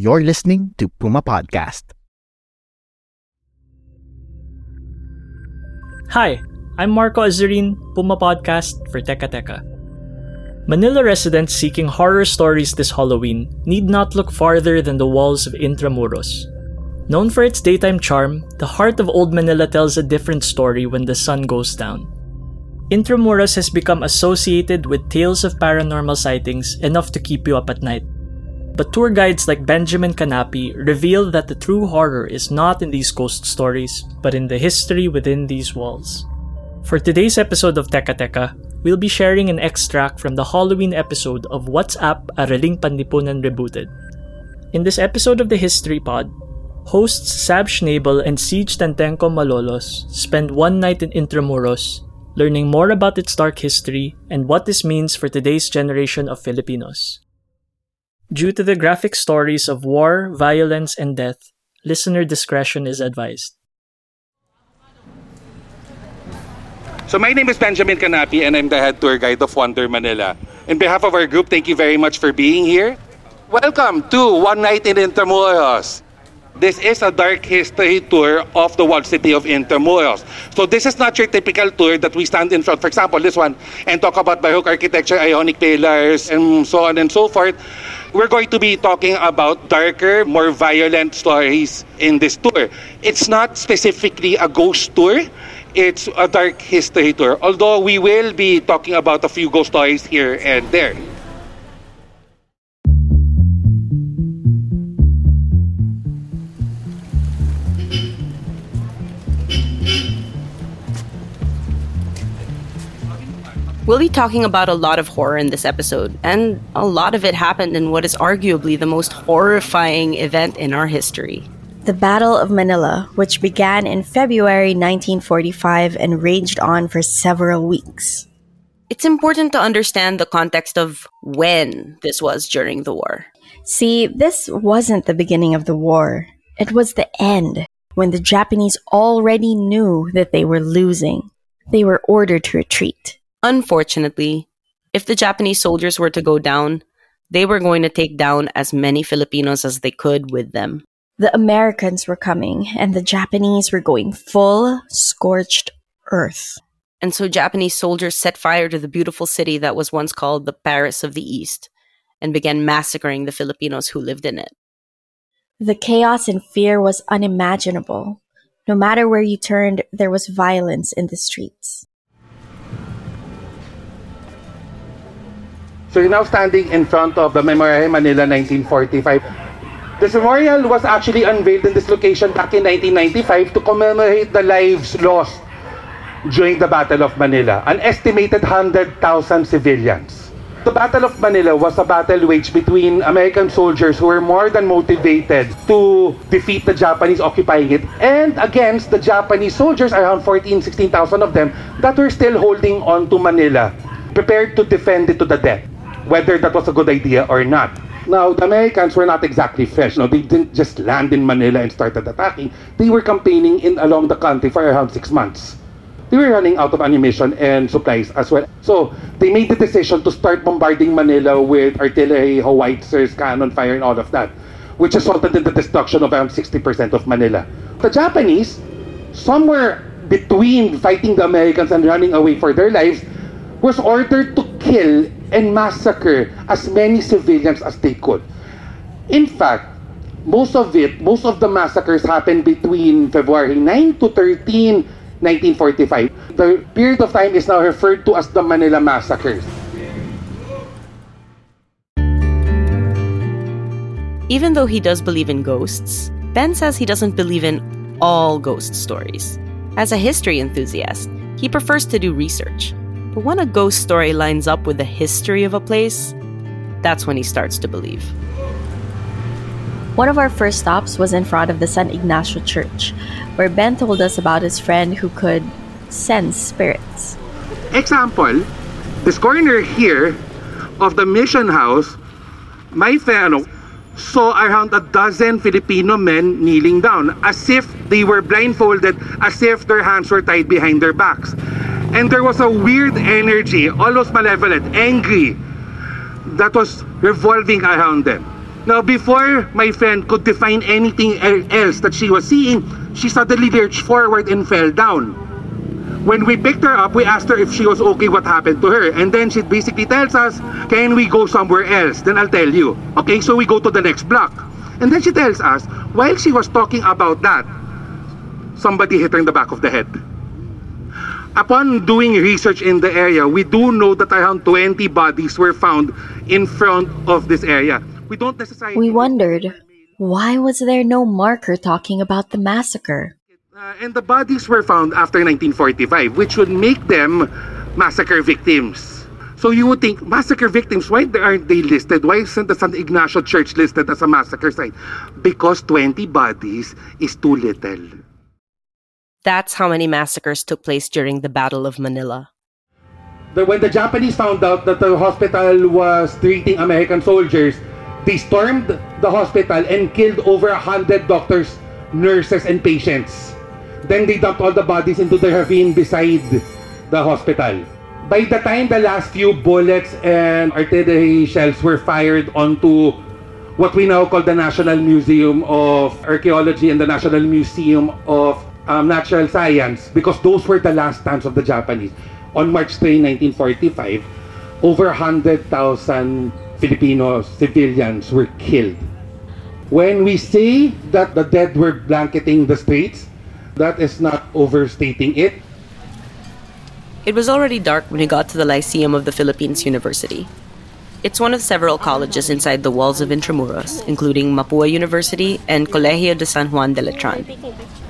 You're listening to Puma Podcast. Hi, I'm Marco Azurin, Puma Podcast for Teka Teka. Manila residents seeking horror stories this Halloween need not look farther than the walls of Intramuros. Known for its daytime charm, the heart of Old Manila tells a different story when the sun goes down. Intramuros has become associated with tales of paranormal sightings enough to keep you up at night. But tour guides like Benjamin Canapi reveal that the true horror is not in these ghost stories, but in the history within these walls. For today's episode of Teka Teka, we'll be sharing an extract from the Halloween episode of What's AP Araling Panlipunan Rebooted. In this episode of the History Pod, hosts Sab Schnabel and Siege Tantenko Malolos spend one night in Intramuros, learning more about its dark history and what this means for today's generation of Filipinos. Due to the graphic stories of war, violence, and death, listener discretion is advised. So my name is Benjamin Canapi and I'm the head tour guide of Wonder Manila. In behalf of our group, thank you very much for being here. Welcome to One Night in Intramuros. This is a dark history tour of the walled city of Intramuros. So this is not your typical tour that we stand in front, for example, this one, and talk about Baroque architecture, Ionic pillars, and so on and so forth. We're going to be talking about darker, more violent stories in this tour. It's not specifically a ghost tour. It's a dark history tour. Although we will be talking about a few ghost stories here and there. We'll be talking about a lot of horror in this episode, and a lot of it happened in what is arguably the most horrifying event in our history. The Battle of Manila, which began in February 1945 and raged on for several weeks. It's important to understand the context of when this was during the war. See, this wasn't the beginning of the war. It was the end, when the Japanese already knew that they were losing. They were ordered to retreat. Unfortunately, if the Japanese soldiers were to go down, they were going to take down as many Filipinos as they could with them. The Americans were coming, and the Japanese were going full scorched earth. And so Japanese soldiers set fire to the beautiful city that was once called the Paris of the East and began massacring the Filipinos who lived in it. The chaos and fear was unimaginable. No matter where you turned, there was violence in the streets. So you're now standing in front of the Memorare Manila 1945. This memorial was actually unveiled in this location back in 1995 to commemorate the lives lost during the Battle of Manila, an estimated 100,000 civilians. The Battle of Manila was a battle waged between American soldiers who were more than motivated to defeat the Japanese occupying it and against the Japanese soldiers, around 14, 16,000 of them, that were still holding on to Manila, prepared to defend it to the death, whether that was a good idea or not. Now, the Americans were not exactly fresh. No, they didn't just land in Manila and started attacking. They were campaigning in along the country for around six months. They were running out of ammunition and supplies as well. So they made the decision to start bombarding Manila with artillery, howitzers, cannon fire, and all of that, which resulted in the destruction of around 60% of Manila. The Japanese, somewhere between fighting the Americans and running away for their lives, was ordered to kill and massacre as many civilians as they could. In fact, most of it, most of the massacres happened between February 9 to 13, 1945. The period of time is now referred to as the Manila Massacres. Even though he does believe in ghosts, Ben says he doesn't believe in all ghost stories. As a history enthusiast, he prefers to do research. But when a ghost story lines up with the history of a place, that's when he starts to believe. One of our first stops was in front of the San Ignacio Church, where Ben told us about his friend who could sense spirits. Example, this corner here of the mission house, my friend saw around a dozen Filipino men kneeling down as if they were blindfolded, as if their hands were tied behind their backs. And there was a weird energy, almost malevolent, angry, that was revolving around them. Now, before my friend could define anything else that she was seeing, she suddenly lurched forward and fell down. When we picked her up, we asked her if she was okay, what happened to her. And then she basically tells us, can we go somewhere else? Then I'll tell you. Okay, so we go to the next block. And then she tells us, while she was talking about that, somebody hit her in the back of the head. Upon doing research in the area, we do know that around 20 bodies were found in front of this area. We don't necessarily. We wondered why was there no marker talking about the massacre? Uh, and the bodies were found after 1945, which would make them massacre victims. So you would think, massacre victims, why aren't they listed? Why isn't the San Ignacio Church listed as a massacre site? Because 20 bodies is too little. That's how many massacres took place during the Battle of Manila. When the Japanese found out that the hospital was treating American soldiers, they stormed the hospital and killed over a hundred doctors, nurses, and patients. Then they dumped all the bodies into the ravine beside the hospital. By the time the last few bullets and artillery shells were fired onto what we now call the National Museum of Archaeology and the National Museum of um, Natural Science, because those were the last stands of the Japanese. On March 3, 1945, over 100,000 Filipino civilians were killed. When we say that the dead were blanketing the streets, that is not overstating it. It was already dark when he got to the Lyceum of the Philippines University. It's one of several colleges inside the walls of Intramuros, including Mapua University and Colegio de San Juan de Letran.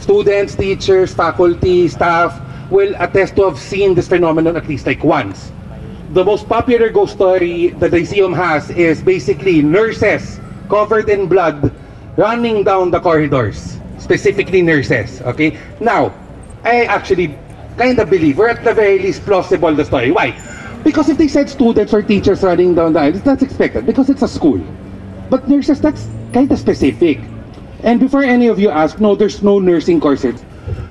Students, teachers, faculty, staff will attest to have seen this phenomenon at least like once the most popular ghost story that the museum has is basically nurses covered in blood running down the corridors. Specifically nurses, okay? Now, I actually kind of believe, or at the very least plausible the story. Why? Because if they said students or teachers running down the aisles, that's expected because it's a school. But nurses, that's kind of specific. And before any of you ask, no, there's no nursing courses.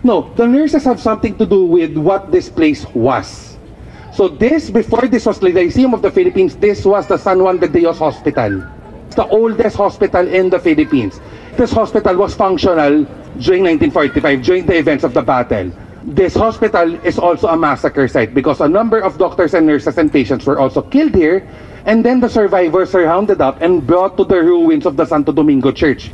No, the nurses have something to do with what this place was. So this, before this was the Lyceum of the Philippines, this was the San Juan de Dios Hospital. It's the oldest hospital in the Philippines. This hospital was functional during 1945, during the events of the battle. This hospital is also a massacre site because a number of doctors and nurses and patients were also killed here, and then the survivors were rounded up and brought to the ruins of the Santo Domingo Church.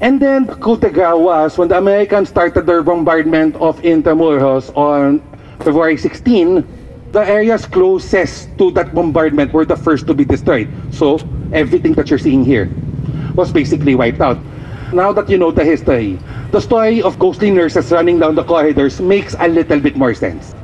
And then grace was when the Americans started their bombardment of Intramuros on February 16, the areas closest to that bombardment were the first to be destroyed. So everything that you're seeing here was basically wiped out. Now that you know the history, the story of ghostly nurses running down the corridors makes a little bit more sense.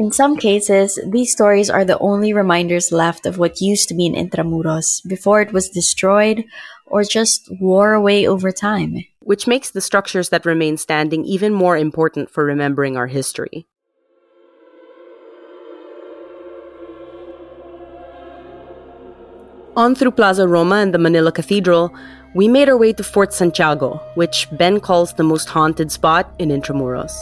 In some cases, these stories are the only reminders left of what used to be in Intramuros before it was destroyed or just wore away over time. Which makes the structures that remain standing even more important for remembering our history. On through Plaza Roma and the Manila Cathedral, we made our way to Fort Santiago, which Ben calls the most haunted spot in Intramuros.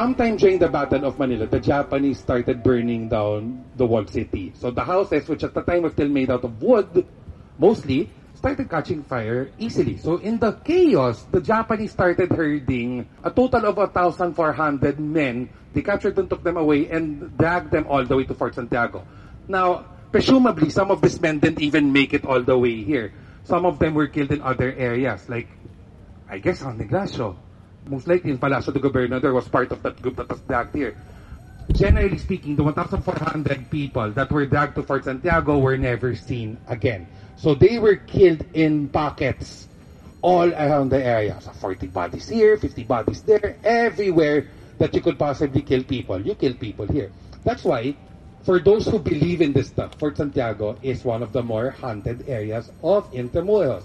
Sometime during the Battle of Manila, the Japanese started burning down the walled city. So the houses, which at the time were still made out of wood, mostly, started catching fire easily. So in the chaos, the Japanese started herding a total of 1,400 men. They captured them, took them away, and dragged them all the way to Fort Santiago. Now, presumably, some of these men didn't even make it all the way here. Some of them were killed in other areas, like, I guess, San Ignacio. Most likely, in Palacio de Gobernador was part of that group that was dragged here. Generally speaking, the 1,400 people that were dragged to Fort Santiago were never seen again. So they were killed in pockets. all around the area. So 40 bodies here, 50 bodies there, everywhere that you could possibly kill people. You kill people here. That's why, for those who believe in this stuff, Fort Santiago is one of the more haunted areas of Intramuros.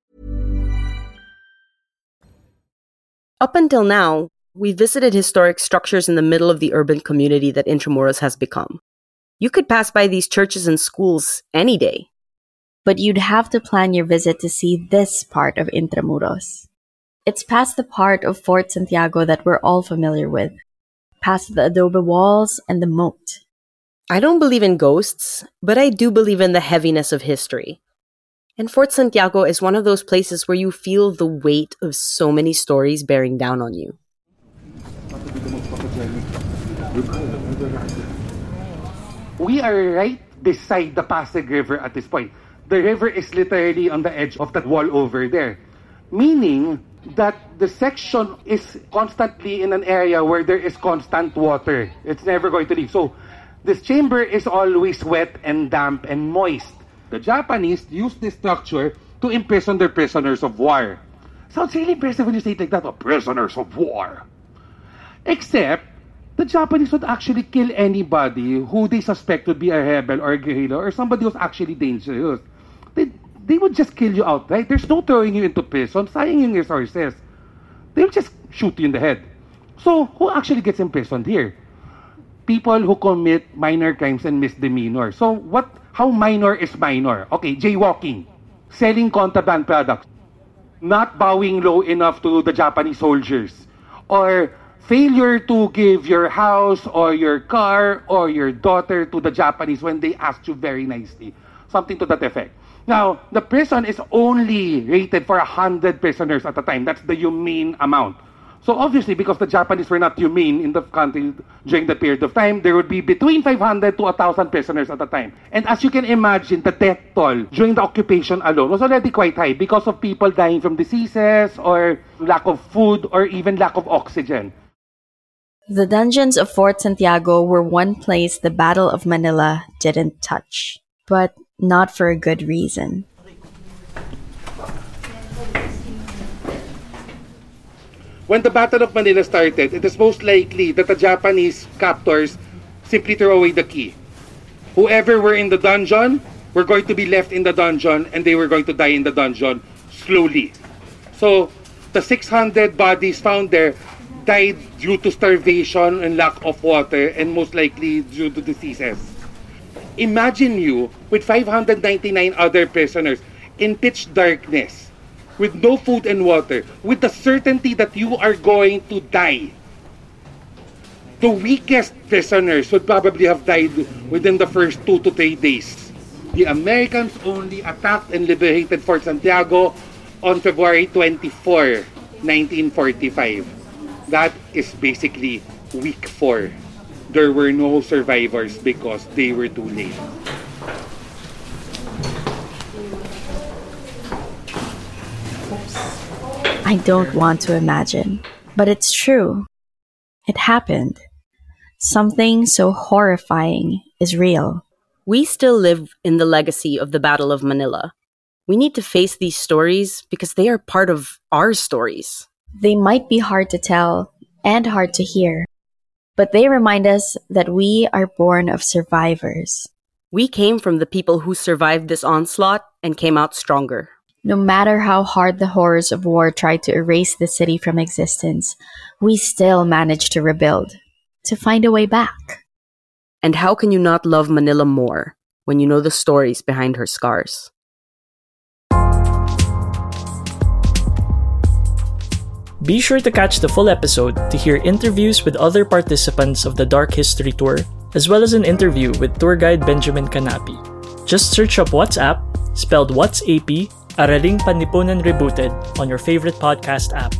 Up until now, we visited historic structures in the middle of the urban community that Intramuros has become. You could pass by these churches and schools any day. But you'd have to plan your visit to see this part of Intramuros. It's past the part of Fort Santiago that we're all familiar with, past the adobe walls and the moat. I don't believe in ghosts, but I do believe in the heaviness of history. And Fort Santiago is one of those places where you feel the weight of so many stories bearing down on you. We are right beside the Pasig River at this point. The river is literally on the edge of that wall over there. Meaning that the section is constantly in an area where there is constant water. It's never going to leave. So this chamber is always wet and damp and moist. The Japanese used this structure to imprison their prisoners of war. Sounds really impressive when you say it like that, oh, prisoners of war. Except, the Japanese would actually kill anybody who they suspect would be a rebel or a guerrilla or somebody who's actually dangerous. They, they would just kill you outright. There's no throwing you into prison, saying yung resources. They'll just shoot you in the head. So, who actually gets imprisoned here? People who commit minor crimes and misdemeanors. So, what? How minor is minor? Okay, jaywalking, selling contraband products, not bowing low enough to the Japanese soldiers, or failure to give your house or your car or your daughter to the Japanese when they asked you very nicely. Something to that effect. Now, the prison is only rated for 100 prisoners at a time. That's the humane amount. So obviously, because the Japanese were not humane in the country during the period of time, there would be between 500 to 1,000 prisoners at a time. And as you can imagine, the death toll during the occupation alone was already quite high because of people dying from diseases or lack of food or even lack of oxygen. The dungeons of Fort Santiago were one place the Battle of Manila didn't touch, but not for a good reason. When the Battle of Manila started, it is most likely that the Japanese captors simply threw away the key. Whoever were in the dungeon were going to be left in the dungeon and they were going to die in the dungeon slowly. So, the 600 bodies found there died due to starvation and lack of water and most likely due to diseases. Imagine you with 599 other prisoners in pitch darkness with no food and water, with the certainty that you are going to die. The weakest prisoners would probably have died within the first two to three days. The Americans only attacked and liberated Fort Santiago on February 24, 1945. That is basically week four. There were no survivors because they were too late. I don't want to imagine, but it's true. It happened. Something so horrifying is real. We still live in the legacy of the Battle of Manila. We need to face these stories because they are part of our stories. They might be hard to tell and hard to hear, but they remind us that we are born of survivors. We came from the people who survived this onslaught and came out stronger. No matter how hard the horrors of war tried to erase the city from existence, we still managed to rebuild, to find a way back. And how can you not love Manila more when you know the stories behind her scars? Be sure to catch the full episode to hear interviews with other participants of the Dark History Tour, as well as an interview with tour guide Benjamin Canapi. Just search up WhatsApp, spelled What's AP, Araling Panlipunan Rebooted on your favorite podcast app.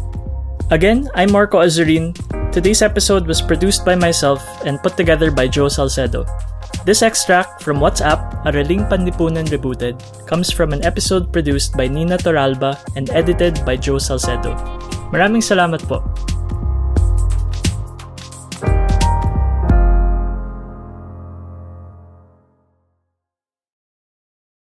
Again, I'm Marco Azurin. Today's episode was produced by myself and put together by Joe Salcedo. This extract from WhatsApp, Araling Panlipunan Rebooted, comes from an episode produced by Nina Toralba and edited by Joe Salcedo. Maraming salamat po.